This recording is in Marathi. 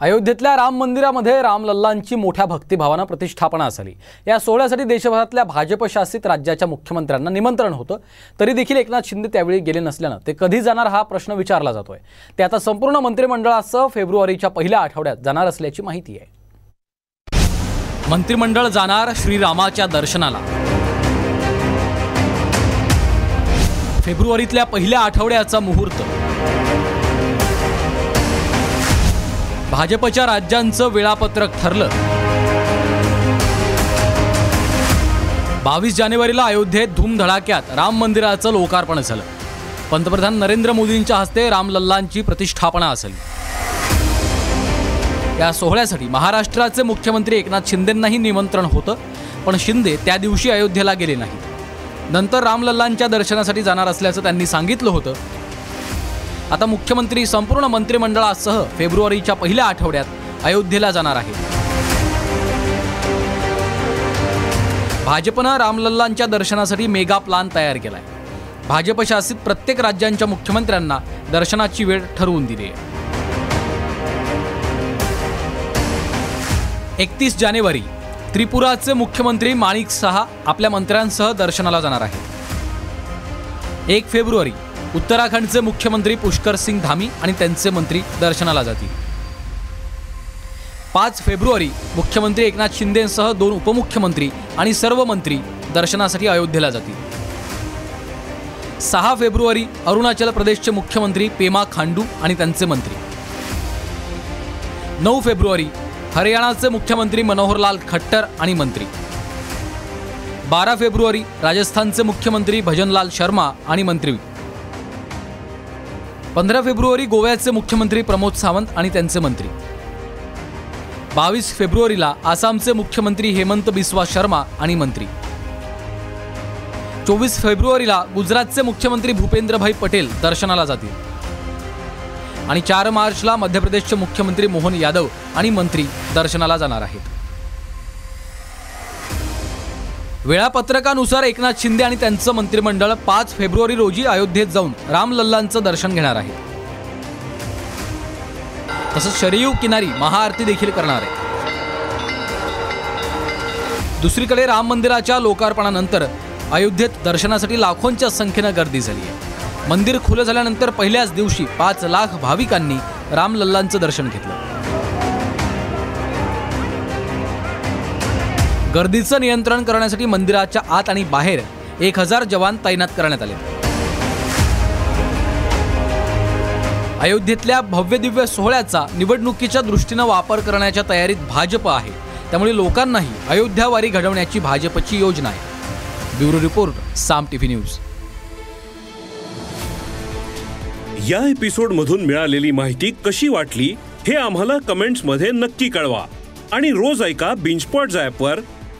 अयोध्येतल्या राम मंदिरामध्ये रामलल्लांची मोठ्या भक्तिभावानं प्रतिष्ठापना झाली. या सोहळ्यासाठी देशभरातल्या भाजपशासित राज्याच्या मुख्यमंत्र्यांना निमंत्रण होतं. तरी देखील एकनाथ शिंदे त्यावेळी गेले नसल्यानं ते कधी जाणार हा प्रश्न विचारला जातोय. ते आता संपूर्ण मंत्रिमंडळासह फेब्रुवारीच्या पहिल्या आठवड्यात जाणार असल्याची माहिती आहे. मंत्रिमंडळ जाणार श्रीरामाच्या दर्शनाला. फेब्रुवारीतल्या पहिल्या आठवड्याचा मुहूर्त. भाजपच्या राज्यांचं वेळापत्रक ठरलं. बावीस जानेवारीला अयोध्येत धूमधडाक्यात राम मंदिराचं लोकार्पण झालं. पंतप्रधान नरेंद्र मोदींच्या हस्ते रामलल्लांची प्रतिष्ठापना असेल. या सोहळ्यासाठी महाराष्ट्राचे मुख्यमंत्री एकनाथ शिंदेंनाही निमंत्रण होतं पण शिंदे त्या दिवशी अयोध्येला गेले नाहीत. नंतर रामलल्लांच्या दर्शनासाठी जाणार असल्याचं त्यांनी सांगितलं होतं आता मुख्यमंत्री संपूर्ण मंत्रिमंडळासह फेब्रुवारीच्या पहिल्या आठवड्यात अयोध्येला जाणार आहे भाजपनं रामलल्लांच्या दर्शनासाठी मेगा प्लान तयार केलाय. भाजप शासित प्रत्येक राज्यांच्या मुख्यमंत्र्यांना दर्शनाची वेळ ठरवून दिली आहे एकतीस जानेवारी त्रिपुराचे मुख्यमंत्री माणिक सहा आपल्या मंत्र्यांसह दर्शनाला जाणार आहेत. एक फेब्रुवारी उत्तराखंडचे मुख्यमंत्री पुष्कर सिंग धामी आणि त्यांचे मंत्री दर्शनाला जातील. पाच फेब्रुवारी मुख्यमंत्री एकनाथ शिंदेसह दोन उपमुख्यमंत्री आणि सर्व मंत्री दर्शनासाठी अयोध्येला जातील. सहा फेब्रुवारी अरुणाचल प्रदेशचे मुख्यमंत्री पेमा खांडू आणि त्यांचे मंत्री. नऊ फेब्रुवारी हरियाणाचे मुख्यमंत्री मनोहरलाल खट्टर आणि मंत्री. बारा फेब्रुवारी राजस्थानचे मुख्यमंत्री भजनलाल शर्मा आणि मंत्री. पंधरा फेब्रुवारी गोव्याचे मुख्यमंत्री प्रमोद सावंत आणि त्यांचे मंत्री. बावीस फेब्रुवारीला आसामचे मुख्यमंत्री हेमंत बिस्वा शर्मा आणि मंत्री. चोवीस फेब्रुवारीला गुजरातचे मुख्यमंत्री भूपेंद्रभाई पटेल दर्शनाला जातील. आणि चार मार्चला मध्य प्रदेशचे मुख्यमंत्री मोहन यादव आणि मंत्री दर्शनाला जाणार आहेत. वेळापत्रकानुसार एकनाथ शिंदे आणि त्यांचं मंत्रिमंडळ पाच फेब्रुवारी रोजी अयोध्येत जाऊन रामलल्लांचं दर्शन घेणार आहे तसंच शरयू किनारी महाआरती देखील करणार आहे दुसरीकडे राम मंदिराच्या लोकार्पणानंतर अयोध्येत दर्शनासाठी लाखोंच्या संख्येनं गर्दी झाली आहे. मंदिर खुलं झाल्यानंतर पहिल्याच दिवशी पाच लाख भाविकांनी रामलल्लांचं दर्शन घेतलं. गर्दीचं नियंत्रण करण्यासाठी मंदिराच्या आत आणि बाहेर एक हजार जवान तैनात करण्यात आले. अयोध्येतल्या भव्य दिव्य सोहळ्याचा निवडणुकीच्या दृष्टीनं वापर करण्याच्या तयारीत भाजप आहे. त्यामुळे लोकांनाही अयोध्यावारी घडवण्याची भाजपची योजना आहे. Bureau report Saam TV news. या एपिसोड मधून मिळालेली माहिती कशी वाटली हे आम्हाला कमेंट्समध्ये नक्की कळवा. आणि रोज ऐका बिंचपॉट वर